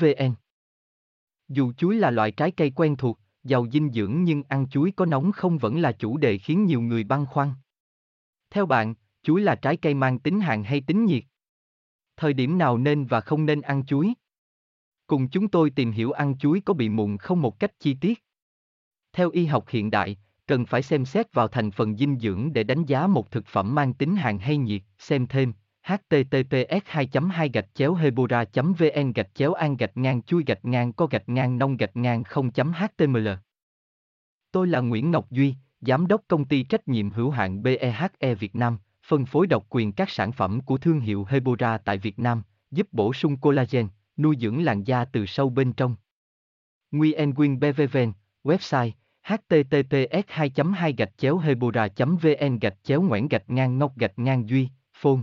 vn dù chuối là loại trái cây quen thuộc giàu dinh dưỡng nhưng ăn chuối có nóng không vẫn là chủ đề khiến nhiều người băn khoăn. Theo bạn chuối là trái cây mang tính hạn hay tính nhiệt? Thời điểm nào nên và không nên ăn chuối? Cùng chúng tôi tìm hiểu ăn chuối có bị mụn không một cách chi tiết. Theo y học hiện đại, cần phải xem xét vào thành phần dinh dưỡng để đánh giá một thực phẩm mang tính hàn hay nhiệt, xem thêm https 2 2 gạch chéo hebora vn gạch chéo an gạch ngang chui gạch ngang co gạch ngang nông gạch ngang 0 html Tôi là Nguyễn Ngọc Duy, Giám đốc công ty trách nhiệm hữu hạn BEHE Việt Nam, phân phối độc quyền các sản phẩm của thương hiệu Hebora tại Việt Nam, giúp bổ sung collagen, nuôi dưỡng làn da từ sâu bên trong. Nguyen Nguyen BVVN, website https 2 2 gạch chéo hebora vn gạch chéo ngoãn gạch ngang ngọc gạch ngang duy phone